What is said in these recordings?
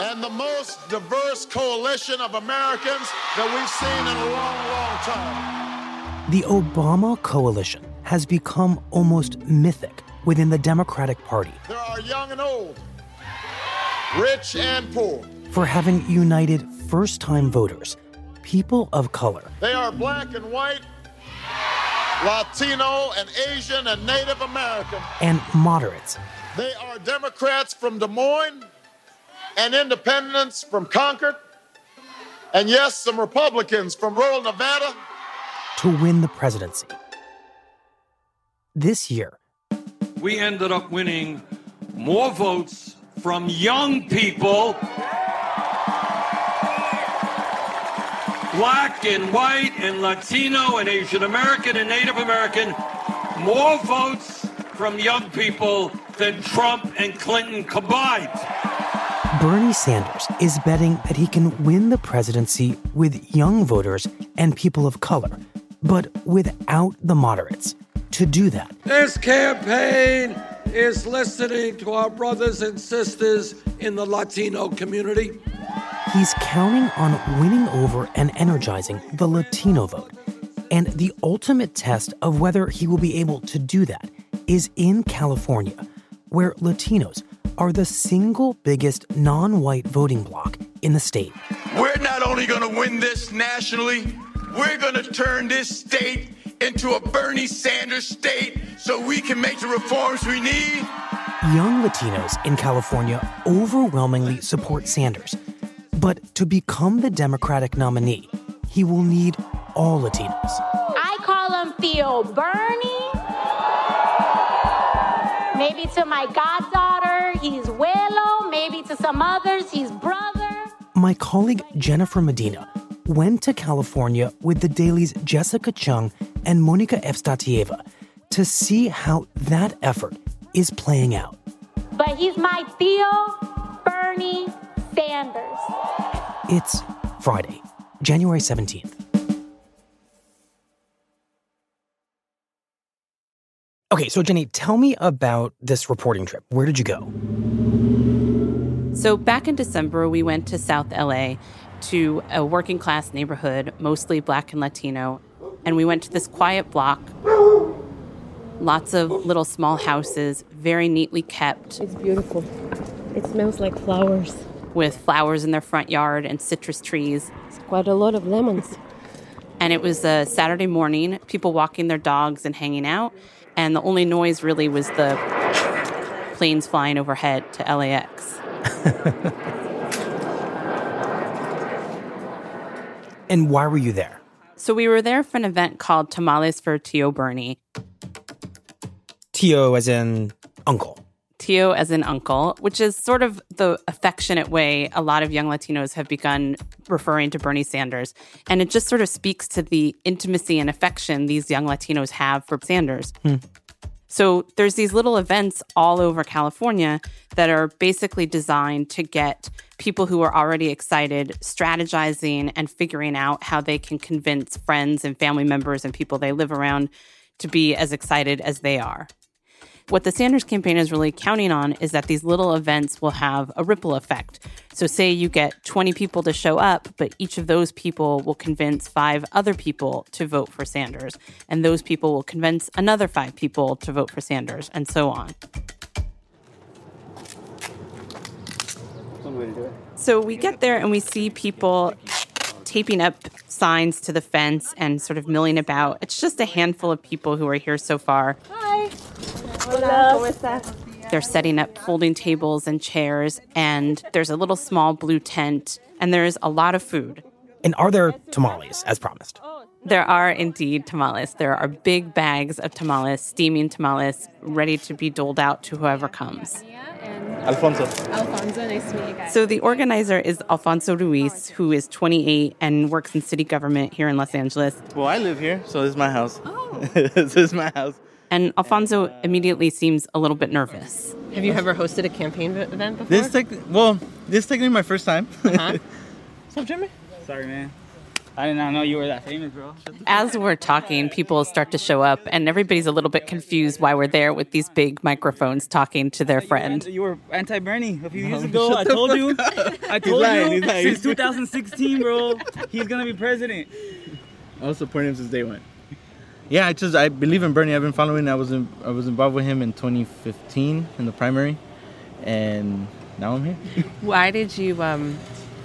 and the most diverse coalition of Americans that we've seen in a long, long time. The Obama coalition has become almost mythic within the Democratic Party. There are young and old, rich and poor. For having united first time voters, people of color. They are black and white, Latino and Asian and Native American. And moderates. They are Democrats from Des Moines and independents from Concord, and yes, some Republicans from rural Nevada. To win the presidency. This year, we ended up winning more votes from young people, black and white and Latino and Asian American and Native American, more votes from young people than Trump and Clinton combined. Bernie Sanders is betting that he can win the presidency with young voters and people of color, but without the moderates. To do that, this campaign is listening to our brothers and sisters in the Latino community. He's counting on winning over and energizing the Latino vote. And the ultimate test of whether he will be able to do that is in California, where Latinos are the single biggest non white voting bloc in the state. We're not only going to win this nationally, we're going to turn this state into a Bernie Sanders state so we can make the reforms we need. Young Latinos in California overwhelmingly support Sanders. But to become the Democratic nominee, he will need all Latinos. I call him Tio Bernie. Maybe to my goddaughter, he's Willow. Maybe to some others, he's brother. My colleague Jennifer Medina went to California with the Daily's Jessica Cheung and Monika Evstatieva to see how that effort is playing out. But he's my Tio Bernie Sanders. It's Friday, January 17th. Okay, so Jenny, tell me about this reporting trip. Where did you go? So, back in December, we went to South LA to a working class neighborhood, mostly black and Latino, and we went to this quiet block. Lots of little small houses, very neatly kept. It's beautiful. It smells like flowers. With flowers in their front yard and citrus trees. It's quite a lot of lemons. And it was a Saturday morning, people walking their dogs and hanging out and the only noise really was the planes flying overhead to LAX. and why were you there? So we were there for an event called Tamales for Tio Bernie. Tio as in uncle. Tio as an uncle, which is sort of the affectionate way a lot of young Latinos have begun referring to Bernie Sanders. And it just sort of speaks to the intimacy and affection these young Latinos have for Sanders. Hmm. So there's these little events all over California that are basically designed to get people who are already excited strategizing and figuring out how they can convince friends and family members and people they live around to be as excited as they are. What the Sanders campaign is really counting on is that these little events will have a ripple effect. So, say you get 20 people to show up, but each of those people will convince five other people to vote for Sanders, and those people will convince another five people to vote for Sanders, and so on. So, we get there and we see people taping up signs to the fence and sort of milling about. It's just a handful of people who are here so far. Hi. Hola. They're setting up folding tables and chairs, and there's a little small blue tent, and there's a lot of food. And are there tamales, as promised? There are indeed tamales. There are big bags of tamales, steaming tamales, ready to be doled out to whoever comes. Alfonso. Alfonso, nice to meet you guys. So the organizer is Alfonso Ruiz, who is 28 and works in city government here in Los Angeles. Well, I live here, so this is my house. Oh. this is my house. And Alfonso immediately seems a little bit nervous. Have you ever hosted a campaign event before? This tech, well, this is technically my first time. Uh-huh. What's up, Jimmy? Sorry, man. I did not know you were that famous, bro. As we're talking, people start to show up, and everybody's a little bit confused why we're there with these big microphones talking to their friend. You were anti-Bernie a few years ago. I told you. I told lying, you since 2016, bro. He's gonna be president. I was supporting him since day one. Yeah, I just I believe in Bernie. I've been following. I was in, I was involved with him in 2015 in the primary, and now I'm here. Why did you um,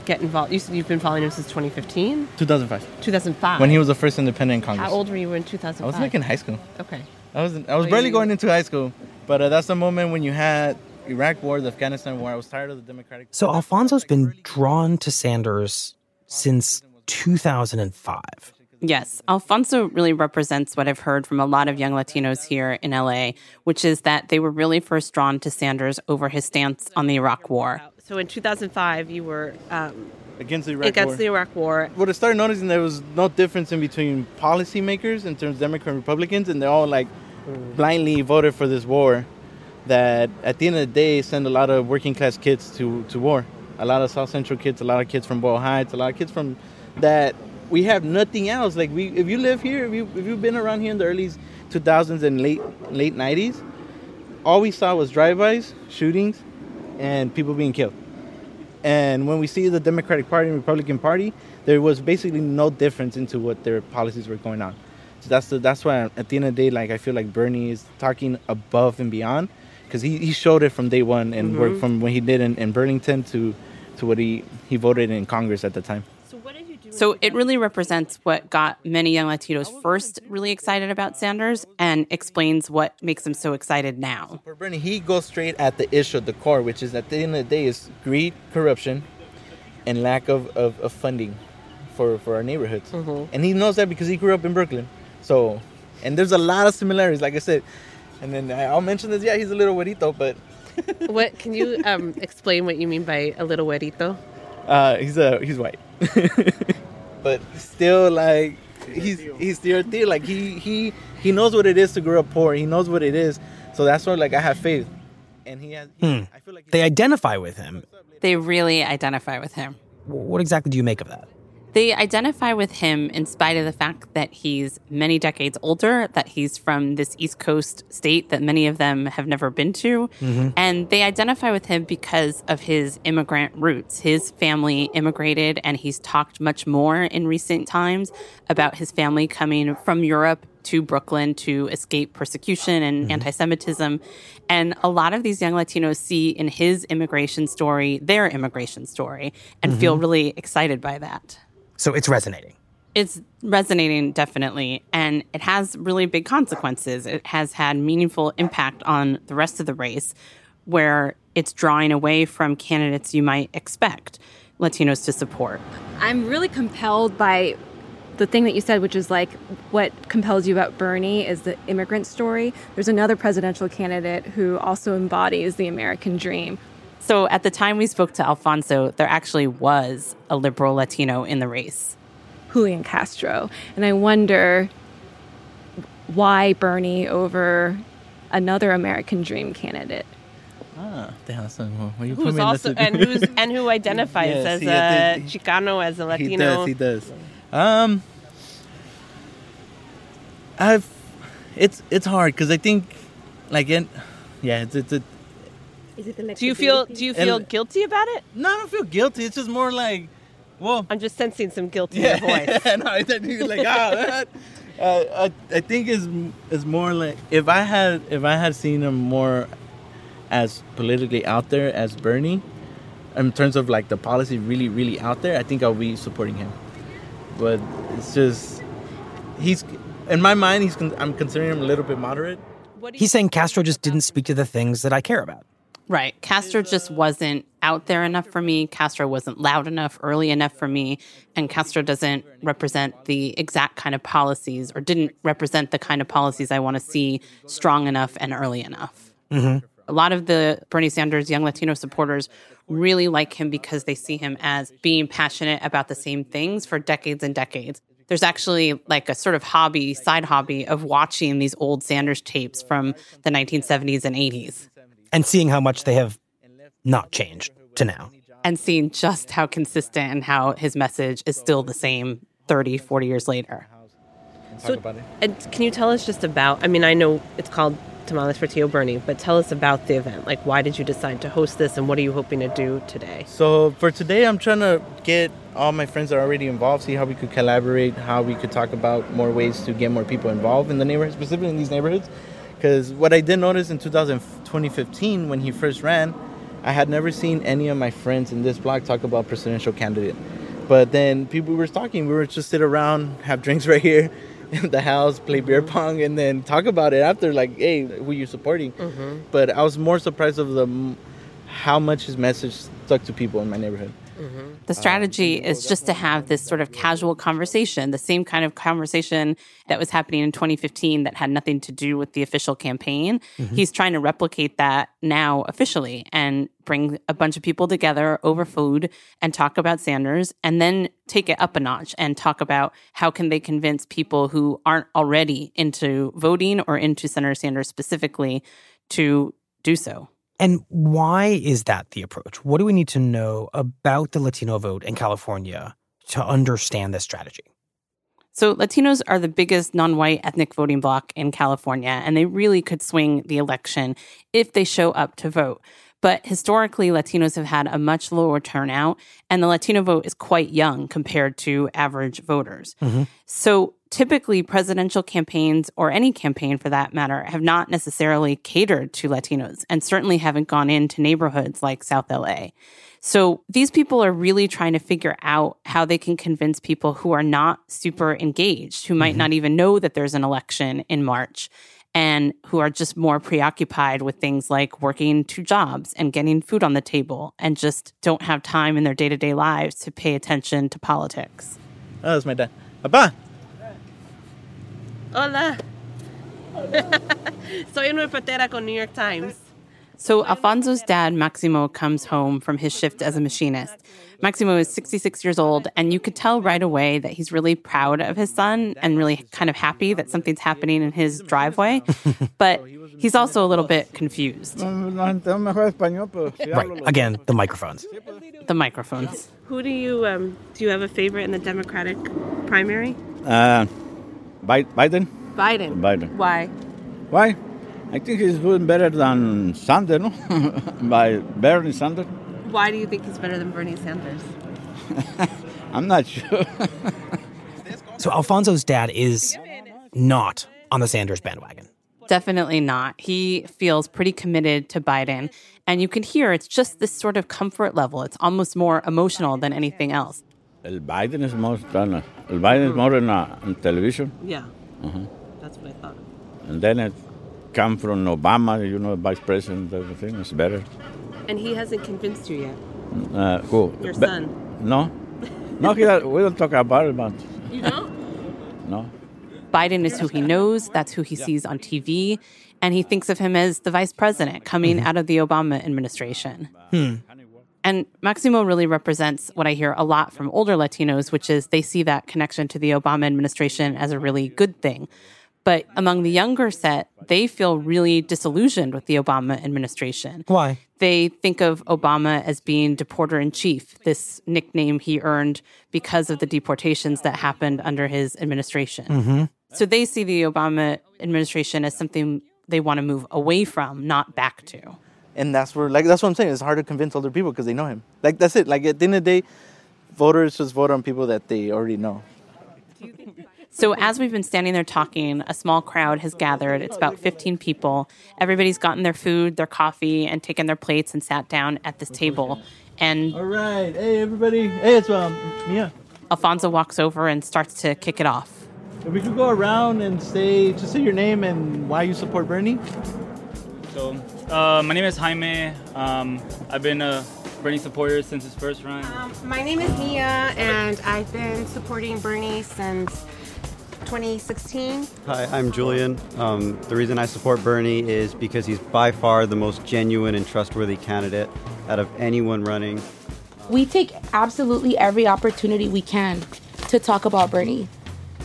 get involved? You said you've been following him since 2015? 2005. 2005. When he was the first independent in Congress. How old were you in 2005? I was like in high school. Okay. I was I was Were barely you- going into high school, but uh, that's the moment when you had Iraq War, the Afghanistan War. I was tired of the Democratic. So Alfonso's been drawn to Sanders since 2005. Yes, Alfonso really represents what I've heard from a lot of young Latinos here in LA, which is that they were really first drawn to Sanders over his stance on the Iraq War. So in 2005, you were um, against the Iraq against War. the Iraq War. What I started noticing there was no difference in between policymakers in terms of Democrat and Republicans, and they all like blindly voted for this war. That at the end of the day send a lot of working class kids to, to war. A lot of South Central kids, a lot of kids from Boyle Heights, a lot of kids from that we have nothing else. Like we, if you live here, if you if you've been around here in the early 2000s and late late 90s, all we saw was drive-bys, shootings, and people being killed. And when we see the Democratic Party and Republican Party, there was basically no difference into what their policies were going on. So that's the, that's why at the end of the day, like I feel like Bernie is talking above and beyond because he, he showed it from day one and Mhm. worked from when he did in, in Burlington to to what he he voted in Congress at the time. So it really represents what got many young Latinos first really excited about Sanders and explains what makes them so excited now. For Bernie, he goes straight at the issue at the core, which is at the end of the day is greed, corruption, and lack of, of, of funding for, for our neighborhoods. And he knows that because he grew up in Brooklyn. So, and there's a lot of similarities, like I said. And then I- I'll mention this. Yeah, he's a little güerito, but what can you um, explain what you mean by a little güerito? uh, he's a he's white, but still like he's he's still there. Like he he he knows what it is to grow up poor. He knows what it is. So that's why like I have faith, and he has. Hmm. I feel like they identify with him. They really identify with him. What exactly do you make of that? They identify with him in spite of the fact that he's many decades older, that he's from this East Coast state that many of them have never been to. Mhm. And they identify with him because of his immigrant roots. His family immigrated, and he's talked much more in recent times about his family coming from Europe to Brooklyn to escape persecution and anti Semitism. And a lot of these young Latinos see in his immigration story their immigration story and feel Mhm. really excited by that. So it's resonating. It's resonating definitely, and it has really big consequences. It has had meaningful impact on the rest of the race, where it's drawing away from candidates you might expect Latinos to support. I'm really compelled by the thing that you said, which is like what compels you about Bernie is the immigrant story. There's another presidential candidate who also embodies the American dream. So at the time we spoke to Alfonso, there actually was a liberal Latino in the race. Julian Castro. And I wonder why Bernie over another American dream candidate. Ah, damn, that's not, well, you Who's me in also and who's and who identifies Yes, as he a ident- Chicano, as a Latino. He Latino. does. He does. Um, I've. It's it's hard because I think like in, yeah, it's it's. A, Do you feel do you feel And- guilty about it? No, I don't feel guilty. It's just more like, well, I'm just sensing some guilt in yeah, your voice. yeah, no, I think it's like ah, that. Uh, I, I think is is more like if I had if I had seen him more as politically out there as Bernie, in terms of like the policy really really out there, I think I'll be supporting him. But it's just he's in my mind he's con- I'm considering him a little bit moderate. He's saying Castro just didn't speak to the things that I care about. Right. Castro just wasn't out there enough for me. Castro wasn't loud enough, early enough for me. And Castro doesn't represent the exact kind of policies or didn't represent the kind of policies I want to see strong enough and early enough. Mm-hmm. A lot of the Bernie Sanders young Latino supporters really like him because they see him as being passionate about the same things for decades and decades. There's actually like a sort of hobby, side hobby of watching these old Sanders tapes from the 1970s and 80s And seeing how much they have not changed to now. and seeing just how consistent and how his message is still the same 30, 40 years later. So, and can you tell us just about? I mean, I know it's called Tamales for Tio Bernie, but tell us about the event. Like, why did you decide to host this, and what are you hoping to do today? So for today, I'm trying to get all my friends that are already involved, see how we could collaborate, how we could talk about more ways to get more people involved in the neighborhood, specifically in these neighborhoods. Because what I did notice in 2000, 2015 when he first ran, I had never seen any of my friends in this block talk about presidential candidate. But then people were talking, we were just sit around, have drinks right here in the house, play beer pong, and then talk about it after, like, hey, who you supporting? Mhm. But I was more surprised of the how much his message stuck to people in my neighborhood. The strategy is just to have this sort of casual conversation, the same kind of conversation that was happening in 2015 that had nothing to do with the official campaign. Mhm. He's trying to replicate that now officially and bring a bunch of people together over food and talk about Sanders and then take it up a notch and talk about how can they convince people who aren't already into voting or into Senator Sanders specifically to do so. And why is that the approach? What do we need to know about the Latino vote in California to understand this strategy? So, Latinos are the biggest non white ethnic voting bloc in California, and they really could swing the election if they show up to vote. But historically, Latinos have had a much lower turnout, and the Latino vote is quite young compared to average voters. Mm-hmm. So, typically, presidential campaigns, or any campaign for that matter, have not necessarily catered to Latinos and certainly haven't gone into neighborhoods like South LA. So, these people are really trying to figure out how they can convince people who are not super engaged, who might mm-hmm. not even know that there's an election in March, and who are just more preoccupied with things like working two jobs and getting food on the table and just don't have time in their day to day lives to pay attention to politics. Oh, that's my dad. Papa. Hola. Soy una reportera con New York Times. So Alfonso's dad, Maximo, comes home from his shift as a machinist. Maximo is 66 years old, and you could tell right away that he's really proud of his son and really kind of happy that something's happening in his driveway. but he's also a little bit confused. Right. Again, the microphones. The microphones. Who do you um, do? You have a favorite in the Democratic primary? Uh, Bi- Biden? Biden. Biden. Why? Why? I think he's doing better than Sanders, no? By Bernie Sanders. Why do you think he's better than Bernie Sanders? I'm not sure. So Alfonso's dad is not on the Sanders bandwagon. Definitely not. He feels pretty committed to Biden. And you can hear it's just this sort of comfort level. It's almost more emotional than anything else. El Biden is more than El Biden is more than uh, on television. Yeah, Uh-huh. that's what I thought. And then it come from Obama, you know, vice president, everything is better. And he hasn't convinced you yet. Uh, who? Your Be- son. No, no, he, we don't talk about it, but You don't? no. Biden is who he knows, that's who he sees on TV, and he thinks of him as the vice president coming out of the Obama administration. Hmm. And Maximo really represents what I hear a lot from older Latinos, which is they see that connection to the Obama administration as a really good thing. But among the younger set, they feel really disillusioned with the Obama administration. Why? They think of Obama as being deporter in chief, this nickname he earned because of the deportations that happened under his administration. Mm-hmm. So they see the Obama administration as something they want to move away from, not back to. And that's where, like, that's what I'm saying. It's hard to convince older people because they know him. Like, that's it. Like, at the end of the day, voters just vote on people that they already know. So, as we've been standing there talking, a small crowd has gathered. It's about 15 people. Everybody's gotten their food, their coffee, and taken their plates and sat down at this table. And all right, hey everybody, hey, it's um, Mia. Alfonso walks over and starts to kick it off. If we could go around and say, just say your name and why you support Bernie. So, uh, my name is Jaime. Um, I've been a Bernie supporter since his first run. Um, my name is Mia, and I've been supporting Bernie since 2016. Hi, I'm Julian. Um, the reason I support Bernie is because he's by far the most genuine and trustworthy candidate out of anyone running. We take absolutely every opportunity we can to talk about Bernie.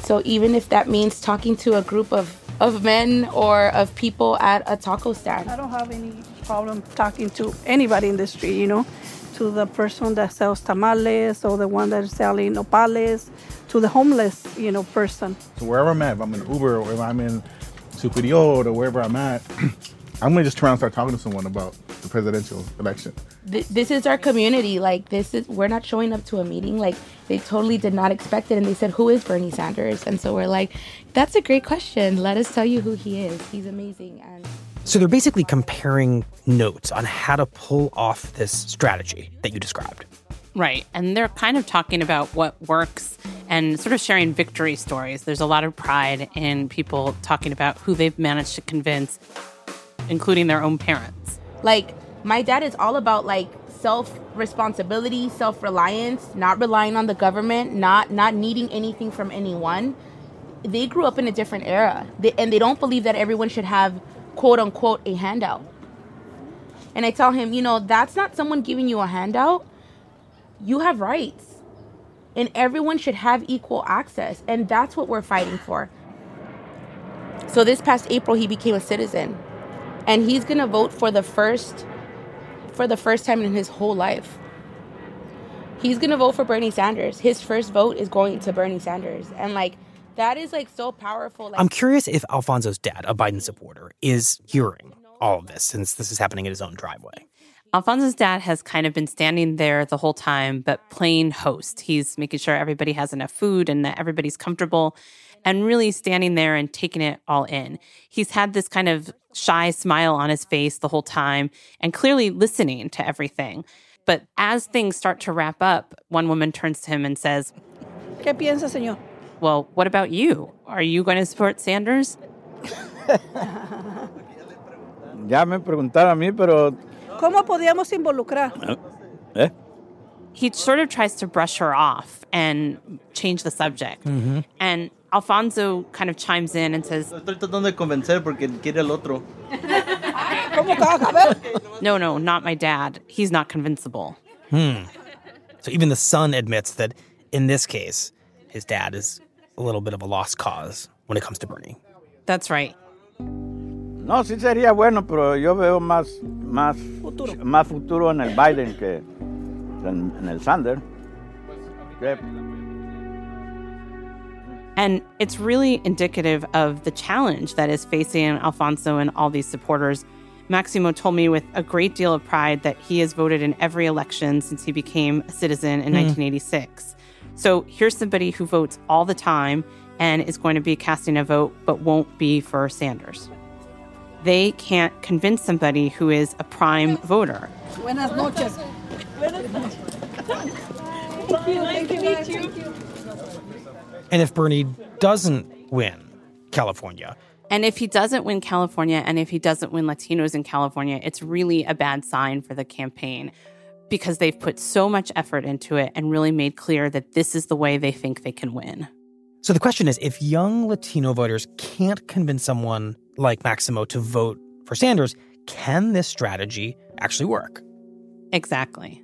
So even if that means talking to a group of, of men or of people at a taco stand. I don't have any problem talking to anybody in the street, you know, to the person that sells tamales or the one that is selling nopales, to the homeless, you know, person. So wherever I'm at, if I'm in Uber or if I'm in Superior or wherever I'm at, I'm gonna just turn around and start talking to someone about the presidential election. Th- this is our community. Like this is we're not showing up to a meeting. Like they totally did not expect it, and they said, "Who is Bernie Sanders?" And so we're like, "That's a great question. Let us tell you who he is. He's amazing." And so they're basically comparing notes on how to pull off this strategy that you described. Right. And they're kind of talking about what works and sort of sharing victory stories. There's a lot of pride in people talking about who they've managed to convince, including their own parents. Like, my dad is all about like self responsibility, self reliance, not relying on the government, not not needing anything from anyone. They grew up in a different era, they, and they don't believe that everyone should have quote unquote a handout. And I tell him, you know, that's not someone giving you a handout. You have rights, and everyone should have equal access, and that's what we're fighting for. So this past April, he became a citizen, and he's gonna vote for the first for the first time in his whole life. He's gonna vote for Bernie Sanders. His first vote is going to Bernie Sanders. And like that is like so powerful. Like, I'm curious if Alfonso's dad, a Biden supporter, is hearing all of this since this is happening at his own driveway. Alfonso's dad has kind of been standing there the whole time, but playing host. He's making sure everybody has enough food and that everybody's comfortable and really standing there and taking it all in. He's had this kind of shy smile on his face the whole time and clearly listening to everything. But as things start to wrap up, one woman turns to him and says, ¿Qué piensa, señor? Well, what about you? Are you going to support Sanders? ya me preguntaron a mí, pero. ¿Cómo podíamos involucrar? ¿Eh? He sort of tries to brush her off and change the subject. Mm-hmm. And Alfonso kind of chimes in and says, Estoy tratando de convencer porque quiere el otro. No, no, not my dad. He's not convincible. Hmm. So even the son admits that in this case, his dad is a little bit of a lost cause when it comes to Bernie. That's right. No, sí sería bueno, pero yo veo más, más, futuro. más futuro en el Biden que en, en el Sanders. Okay. And it's really indicative of the challenge that is facing Alfonso and all these supporters. Maximo told me with a great deal of pride that he has voted in every election since he became a citizen in mm. 1986. So here's somebody who votes all the time and is going to be casting a vote but won't be for Sanders. They can't convince somebody who is a prime voter. Buenas noches. Buenas noches. Thank you. Nice to meet you. And if Bernie doesn't win California, and if he doesn't win California and if he doesn't win Latinos in California, it's really a bad sign for the campaign because they've put so much effort into it and really made clear that this is the way they think they can win. So the question is if young Latino voters can't convince someone like Maximo to vote for Sanders, can this strategy actually work? Exactly.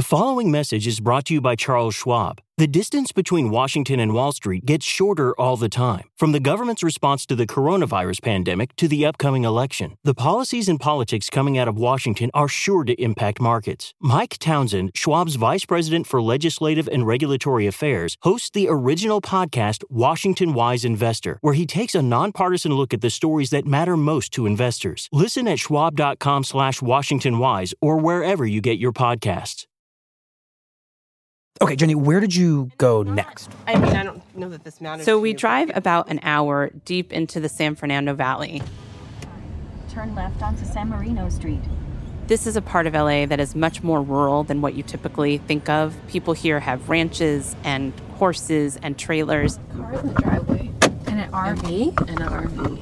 The following message is brought to you by Charles Schwab. The distance between Washington and Wall Street gets shorter all the time. From the government's response to the coronavirus pandemic to the upcoming election, the policies and politics coming out of Washington are sure to impact markets. Mike Townsend, Schwab's Vice President for Legislative and Regulatory Affairs, hosts the original podcast Washington Wise Investor, where he takes a nonpartisan look at the stories that matter most to investors. Listen at schwab.com slash Washington Wise or wherever you get your podcasts. Okay, Jenny, where did you go next? I mean, I don't know that this matters. So to we you, drive about an hour deep into the San Fernando Valley. Turn left onto San Marino Street. This is a part of LA that is much more rural than what you typically think of. People here have ranches and horses and trailers. Car in the driveway. And an RV. And an RV.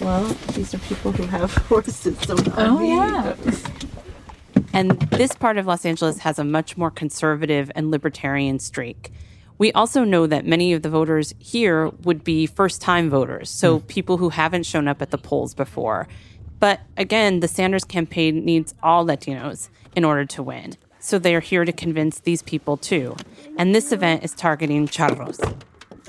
Well, these are people who have horses. So Oh, yeah. And this part of Los Angeles has a much more conservative and libertarian streak. We also know that many of the voters here would be first time voters, so hmm. people who haven't shown up at the polls before. But again, the Sanders campaign needs all Latinos in order to win. So they are here to convince these people too. And this event is targeting charros.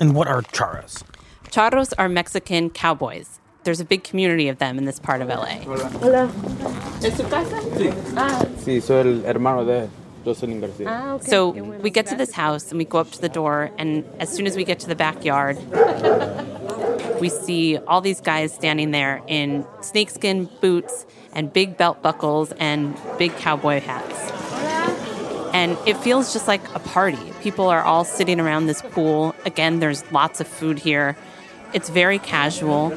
And what are charros? Charros are Mexican cowboys. There's a big community of them in this part of LA. Hola. ¿Es su casa? Ah, Sí, soy el hermano de Jocelyn García. ah, okay. So we get to this house and we go up to the door, and as soon as we get to the backyard, we see all these guys standing there in snakeskin boots and big belt buckles and big cowboy hats. And it feels just like a party. People are all sitting around this pool. Again, there's lots of food here. It's very casual.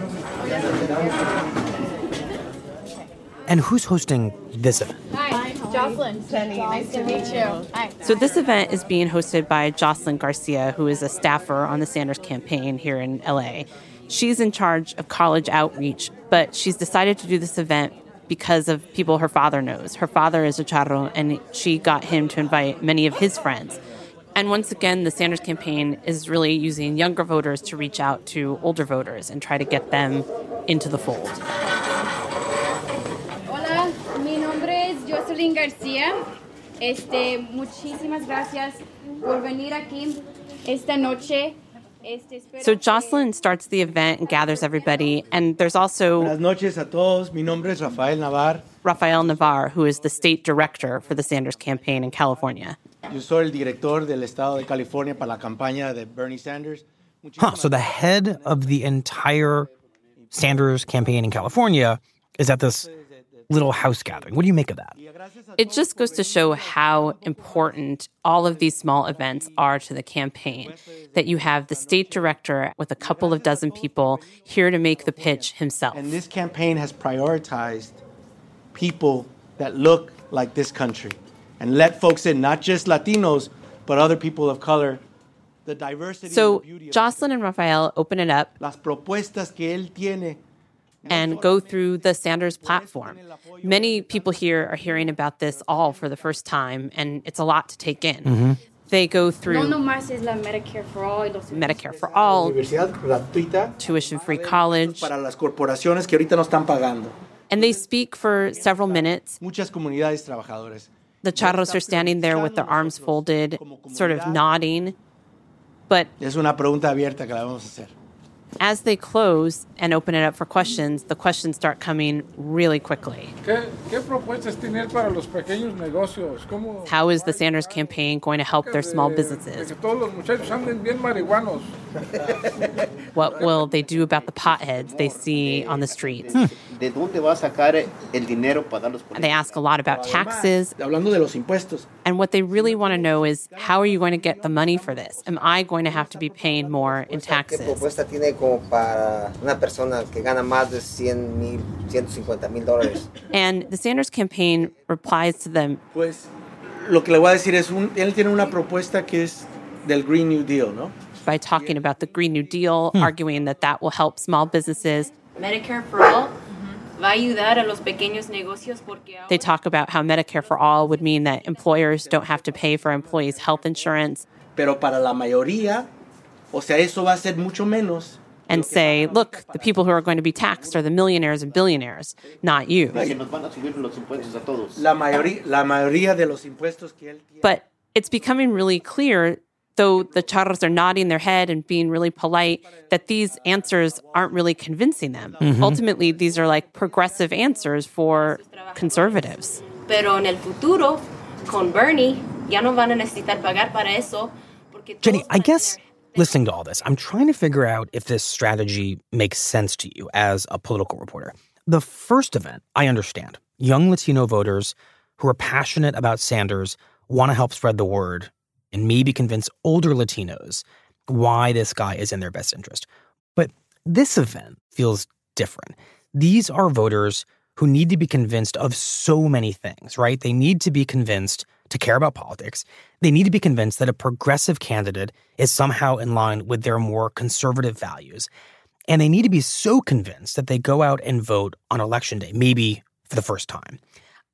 And who's hosting this event? Hi, Jocelyn. Jenny, nice to meet you. Hi. So, this event is being hosted by Jocelyn Garcia, who is a staffer on the Sanders campaign here in LA. She's in charge of college outreach, but she's decided to do this event because of people her father knows. Her father is a charro, and she got him to invite many of his friends. And once again, the Sanders campaign is really using younger voters to reach out to older voters and try to get them into the fold. Hola, mi nombre es Jocelyn García. Este, muchísimas gracias por venir aquí esta noche. So Jocelyn starts the event and gathers everybody, and there's also Buenas noches a todos. Mi nombre es Rafael Navar. Rafael Navar, who is the state director for the Sanders campaign in California. Yo soy el director del estado de California para la campaña de Bernie Sanders. Huh, so the head of the entire Sanders campaign in California is at this little house gathering. What do you make of that? It just goes to show how important all of these small events are to the campaign. That you have the state director with a couple of dozen people here to make the pitch himself. And this campaign has prioritized people that look like this country and let folks in, not just Latinos, but other people of color. The diversity So Jocelyn and Rafael open it up las propuestas que él tiene and go through the Sanders platform. Many people here are hearing about this all for the first time, and it's a lot to take in. Mm-hmm. They go through No nomás es la Medicare for all y los Medicare for all, universidad gratuita tuition free college, para las corporaciones que ahorita no están pagando. and they speak for several minutes. Muchas comunidades trabajadoras. The charros are standing there with their arms folded, sort of nodding. But Es una pregunta abierta que la vamos a hacer. as they close and open it up for questions, the questions start coming really quickly. ¿Qué, qué propuestas tiene para los pequeños negocios? ¿Cómo How is the Sanders campaign going to help their small businesses? que todos los muchachos anden bien marihuanos? What will they do about the potheads they see on the streets? ¿De dónde va a sacar el dinero para dar los they ask a lot about taxes. Hablando de los impuestos. And what they really want to know is how are you going to get the money for this? Am I going to have to be paying more in ¿Qué taxes? propuesta tiene como para una persona que gana más de 100 mil, 150 mil dólares? And the Sanders campaign replies to them Pues lo que le voy a decir es, un, él tiene una propuesta que es del Green New Deal, ¿no? by talking about the Green New Deal, hmm. arguing that that will help small businesses. Medicare for all va a ayudar a los pequeños negocios porque They talk about how Medicare for All would mean that employers don't have to pay for employees' health insurance. Pero para la mayoría, o sea, eso va a ser mucho menos and say, look, the people who are going to be taxed are the millionaires and billionaires, not you. La, mayoría, la mayoría de los impuestos But it's becoming really clear, though the charros are nodding their head and being really polite, that these answers aren't really convincing them. Mhm. Ultimately, these are like progressive answers for conservatives. Pero en el futuro, con Bernie, ya no van a necesitar pagar para eso. Jenny, I guess listening to all this, I'm trying to figure out if this strategy makes sense to you as a political reporter. The first event, I understand. Young Latino voters who are passionate about Sanders want to help spread the word and maybe convince older Latinos why this guy is in their best interest. But this event feels different. These are voters who need to be convinced of so many things, right? They need to be convinced to care about politics. They need to be convinced that a progressive candidate is somehow in line with their more conservative values. And they need to be so convinced that they go out and vote on election day, maybe for the first time.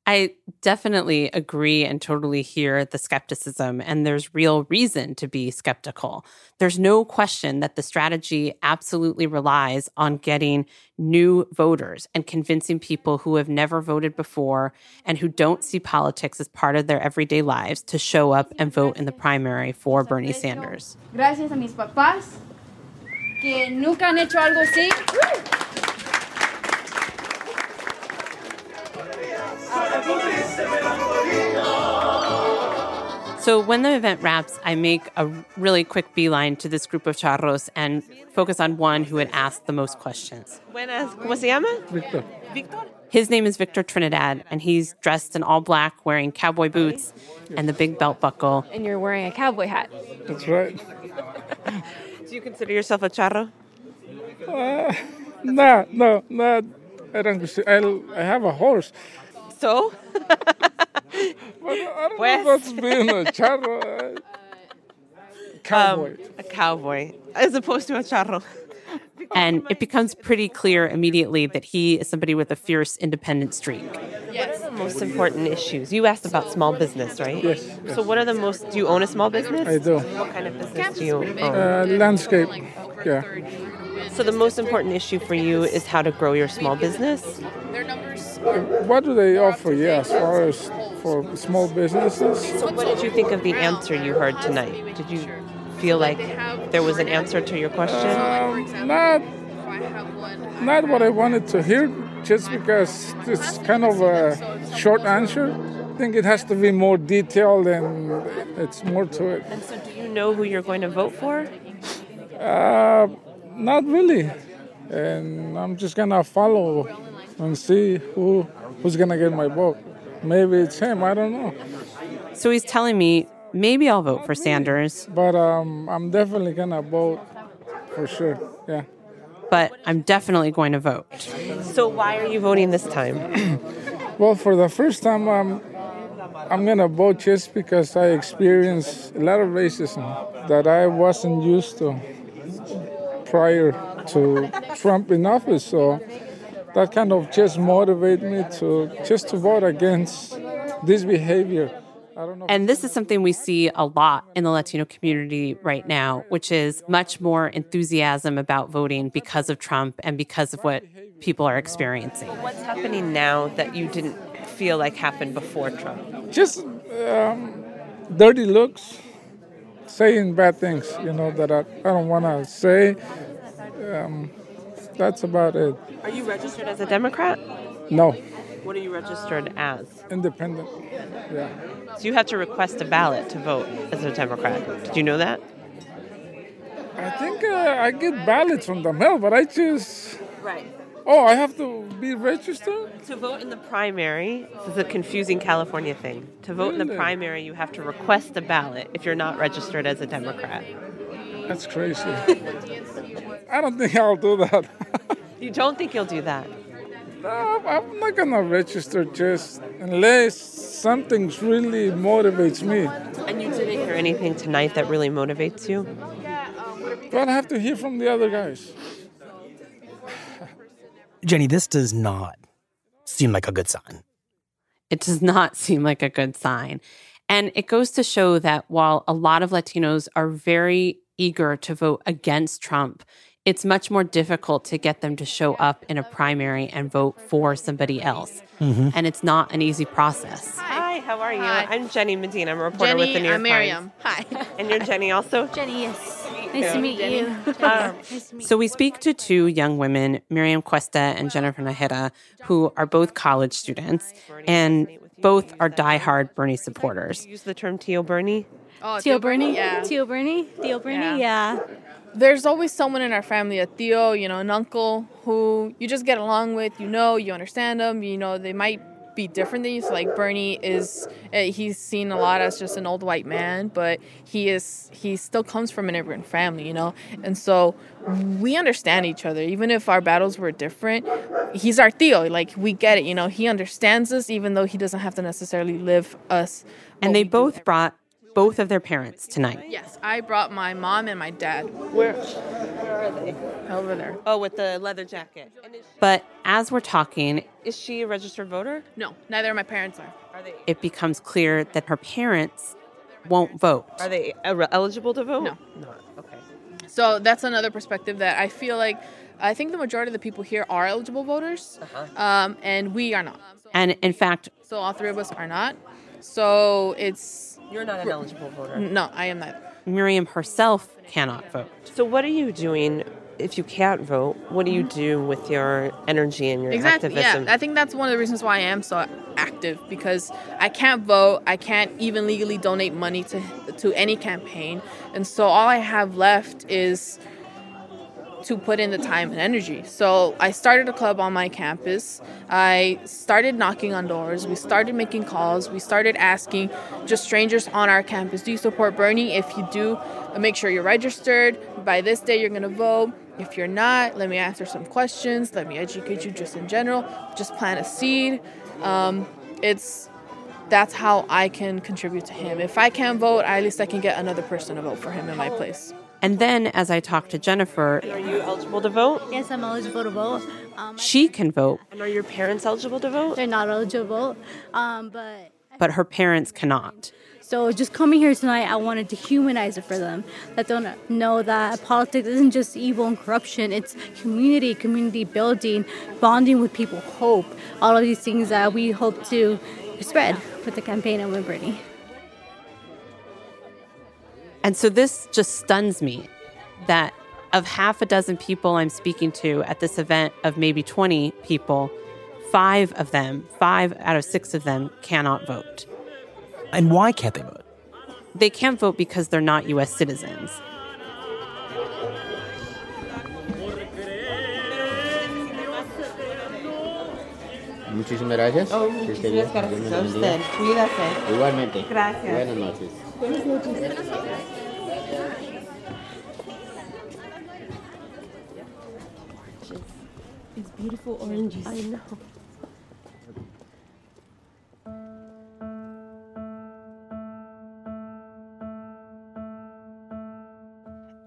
I definitely agree and totally hear the skepticism, and there's real reason to be skeptical. There's no question that the strategy absolutely relies on getting new voters and convincing people who have never voted before and who don't see politics as part of their everyday lives to show up and vote in the primary for Bernie Sanders. Gracias a mis papás que nunca han hecho algo así. So when the event wraps, I make a really quick beeline to this group of charros and focus on one who had asked the most questions. Buenas, ¿cómo se llama? Victor. Victor. His name is Victor Trinidad, and he's dressed in all black, wearing cowboy boots and the big belt buckle. And you're wearing a cowboy hat. That's right. Do you consider yourself a charro? Uh, no, no, no. I don't. I, I have a horse. So? But I don't know what's being a charro. uh, Cowboy. a cowboy, as opposed to a charro. And it becomes pretty clear immediately that he is somebody with a fierce independent streak. Yes. What are the most important issues? You asked about small business, right? Yes, So, what are the most? Do you own a small business? I do. What kind of business do you own? Uh, landscape. Yeah. So, the most important issue for you is how to grow your small business. What do they offer? Yeah, as far as for small businesses. So, what did you think of the answer you heard tonight? Did you feel like there was an answer to your question? Um, not, not what I wanted to hear, just because it's kind of a short answer. I think it has to be more detailed and it's more to it. And so, do you know who you're going to vote for? Uh, not really. And I'm just gonna follow and see who who's gonna get my vote. Maybe it's him. I don't know. So he's telling me maybe I'll vote for Sanders, But um, I'm definitely gonna vote for sure. Yeah. but I'm definitely going to vote. So, why are you voting this time? Well, for the first time, um, I'm gonna vote just because I experienced a lot of racism that I wasn't used to prior to Trump in office. So that kind of just motivated me to just to vote against this behavior. And this is something we see a lot in the Latino community right now, which is much more enthusiasm about voting because of Trump and because of what people are experiencing. What's happening now that you didn't feel like happened before Trump? Just um, dirty looks, saying bad things, you know, that I, I don't want to say. Um, that's about it. Are you registered as a Democrat? No, What are you registered as? independent. Yeah. So you have to request a ballot to vote as a Democrat. Did you know that? I think uh, I get ballots from the mail, but I just. Right. Oh, I have to be registered? To vote in the primary, this is a confusing California thing. To vote in the primary, you have to request a ballot if you're not registered as a Democrat. That's crazy. I don't think I'll do that. You don't think you'll do that? No, I'm not gonna register just unless something really motivates me. And you didn't hear anything tonight that really motivates you? But I have to hear from the other guys. Jenny, this does not seem like a good sign. It does not seem like a good sign. And it goes to show that while a lot of Latinos are very eager to vote against Trump it's much more difficult to get them to show up in a primary and vote for somebody else. Mhm. And it's not an easy process. Hi, how are you? Hi. I'm Jenny Medina. I'm a reporter Jenny, with the New York I'm Miriam. Times. Hi. And you're Jenny also? Jenny, yes. Nice to meet Jenny. you. Um, So we speak to two young women, Miriam Cuesta and Jennifer Najera, who are both college students and both are diehard Bernie supporters. use the term Tio Bernie? Oh, Tio Bernie? Tio Bernie? Tio Bernie? Yeah. There's always someone in our family, a tío, you know, an uncle, who you just get along with. You know, you understand them. You know, they might be different than you. So, like Bernie is, eh, he's seen a lot as just an old white man, but he is, he still comes from an immigrant family, you know, and so we understand each other, even if our battles were different. He's our Tio, like we get it, you know. He understands us, even though he doesn't have to necessarily live us. And they both brought both of their parents tonight. Yes, I brought my mom and my dad. Where, where are they? Over there. Oh, with the leather jacket. But as we're talking, is she a registered voter? No, neither of my parents are. Are they? it becomes clear that her parents won't vote. Are they eligible to vote? No. No. Okay. So that's another perspective that I feel like I think the majority of the people here are eligible voters, um, and we are not. And in fact, So all three of us are not. So it's You're not an eligible voter. no, I am not. Miriam herself cannot vote. So what are you doing if you can't vote? What do you do with your energy and your Exactly. activism? Yeah, I think that's one of the reasons why I am so active because I can't vote. I can't even legally donate money to to any campaign, and so all I have left is to put in the time and energy. So I started a club on my campus. I started knocking on doors. We started making calls. We started asking just strangers on our campus, do you support Bernie? If you do, make sure you're registered. By this day, you're going to vote. If you're not, let me answer some questions. Let me educate you just in general. Just plant a seed. Um, it's that's how I can contribute to him. If I can't vote, at least I can get another person to vote for him in my place. And then as I talked to Jennifer, are you eligible to vote? Yes, I'm eligible to vote. Um, she can vote, And are your parents eligible to vote? they're not eligible, um, but but her parents cannot. So just coming here tonight, I wanted to humanize it for them. Let them know that politics isn't just evil and corruption. It's community, community building, bonding with people, hope. All of these things that we hope to spread with the campaign and with Bernie. And so this just stuns me that of half a dozen people I'm speaking to at this event of maybe 20 people, five of them, five out of six of them cannot vote. And why can't they vote? They can't vote because they're not US citizens. Muchísimas gracias. Oh, Que muchísimas gracias a usted. Cuídase. Igualmente. Gracias. Buenas noches. Buenas noches. It's beautiful oranges. I know.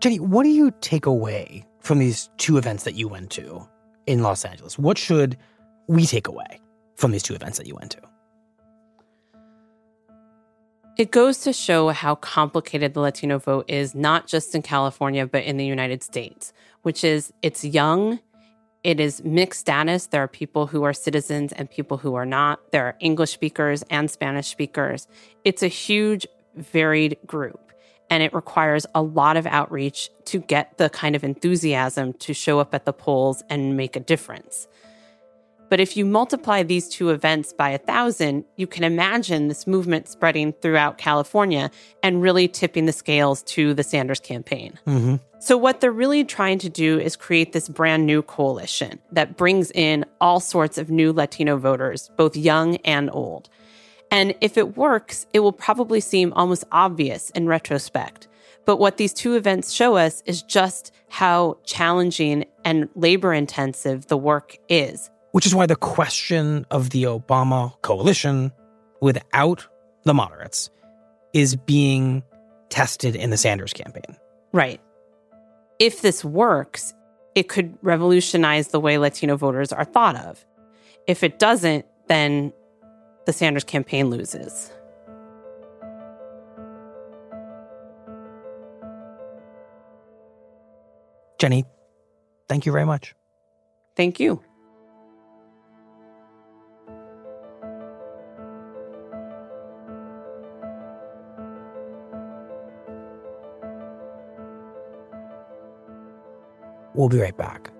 Jenny, what do you take away from these two events that you went to in Los Angeles? What should we take away from these two events that you went to? It goes to show how complicated the Latino vote is, not just in California, but in the United States, which is it's young, it is mixed status. There are people who are citizens and people who are not. There are English speakers and Spanish speakers. It's a huge, varied group, and it requires a lot of outreach to get the kind of enthusiasm to show up at the polls and make a difference. But if you multiply these two events by a thousand, you can imagine this movement spreading throughout California and really tipping the scales to the Sanders campaign. Mm-hmm. So, what they're really trying to do is create this brand new coalition that brings in all sorts of new Latino voters, both young and old. And if it works, it will probably seem almost obvious in retrospect. But what these two events show us is just how challenging and labor intensive the work is. Which is why the question of the Obama coalition without the moderates is being tested in the Sanders campaign. Right. If this works, it could revolutionize the way Latino voters are thought of. If it doesn't, then the Sanders campaign loses. Jenny, thank you very much. Thank you. We'll be right back.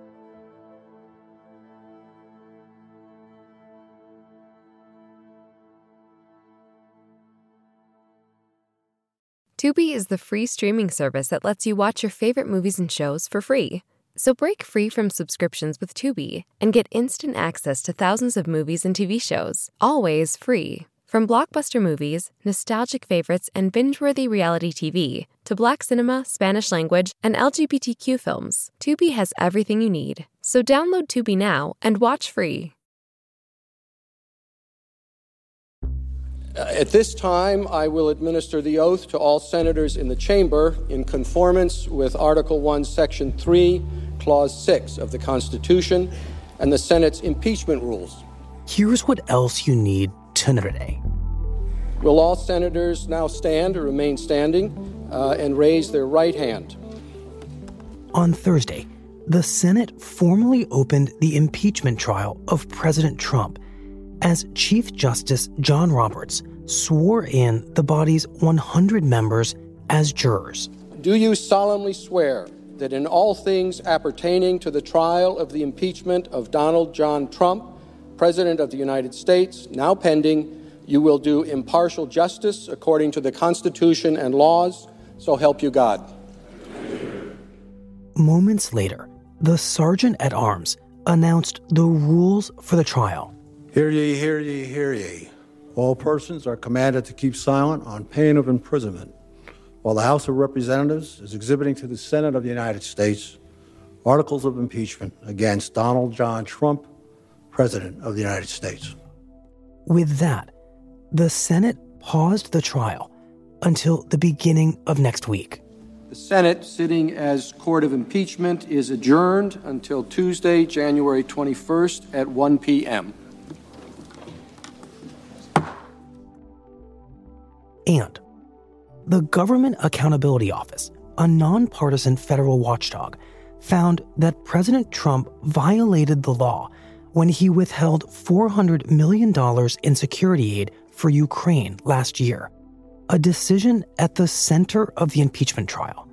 Tubi is the free streaming service that lets you watch your favorite movies and shows for free. So break free from subscriptions with Tubi and get instant access to thousands of movies and TV shows, always free. From blockbuster movies, nostalgic favorites, and binge worthy reality TV to black cinema, Spanish language, and LGBTQ films, Tubi has everything you need. So download Tubi now and watch free. Uh, at this time, I will administer the oath to all senators in the chamber in conformance with Article 1, Section 3, Clause 6 of the Constitution and the Senate's impeachment rules. Here's what else you need today. Will all senators now stand or remain standing uh, and raise their right hand? On Thursday, the Senate formally opened the impeachment trial of President Trump as Chief Justice John Roberts swore in the body's 100 members as jurors. Do you solemnly swear that in all things appertaining to the trial of the impeachment of Donald John Trump, President of the United States, now pending, you will do impartial justice according to the Constitution and laws, so help you God? Moments later, the Sergeant at Arms announced the rules for the trial. Hear ye, hear ye, hear ye. All persons are commanded to keep silent on pain of imprisonment while the House of Representatives is exhibiting to the Senate of the United States articles of impeachment against Donald John Trump, President of the United States. With that, the Senate paused the trial until the beginning of next week. The Senate, sitting as court of impeachment, is adjourned until Tuesday, January 21st at 1 p.m. And the Government Accountability Office, a nonpartisan federal watchdog, found that President Trump violated the law when he withheld $400 million in security aid for Ukraine last year, a decision at the center of the impeachment trial.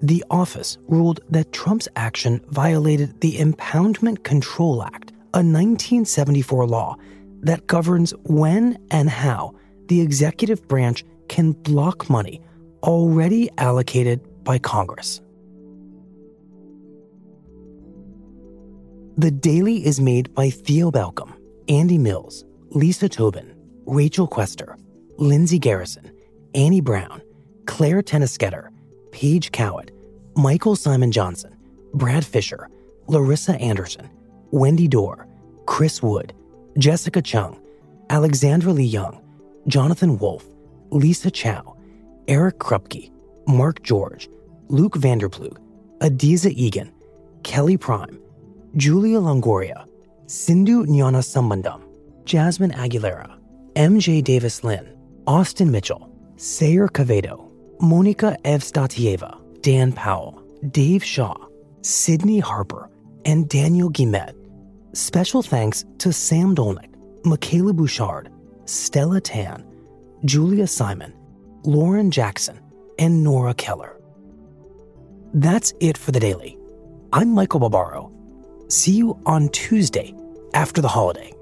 The office ruled that Trump's action violated the Impoundment Control Act, a 1974 law that governs when and how the executive branch can block money already allocated by Congress. The Daily is made by Theo Balcom, Andy Mills, Lisa Tobin, Rachel Quester, Lindsay Garrison, Annie Brown, Claire Tennisketter, Paige Cowett, Michael Simon Johnson, Brad Fisher, Larissa Anderson, Wendy Dorr, Chris Wood, Jessica Cheung, Alexandra Lee Young, Jonathan Wolfe, Lisa Chow, Eric Krupke, Mark George, Luke Vanderplug, Adizah Eghan, Kelly Prime, Julia Longoria, Sindhu Nyana Sambandam, Jasmine Aguilera, MJ Davis Lin, Austin Mitchell, Sayre Quevedo, Monika Evstatieva, Dan Powell, Dave Shaw, Sydney Harper, and Daniel Guimet. Special thanks to Sam Dolnick, Michaela Bouchard, Stella Tan, Julia Simon, Lauren Jackson, and Nora Keller. That's it for the daily. I'm Michael Barbaro. See you on Tuesday after the holiday.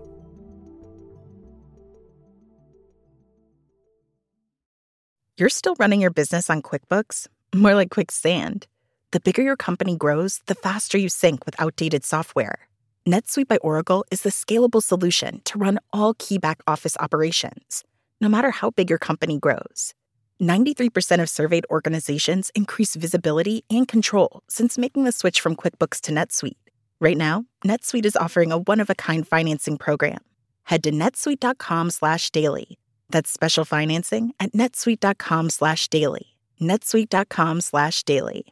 You're still running your business on QuickBooks? More like quicksand. The bigger your company grows, the faster you sync with outdated software. NetSuite by Oracle is the scalable solution to run all key back office operations, no matter how big your company grows. 93% of surveyed organizations increase visibility and control since making the switch from QuickBooks to NetSuite. Right now, NetSuite is offering a one-of-a-kind financing program. Head to netsuite.com/daily. That's special financing at netsuite.com/daily. netsuite.com/daily.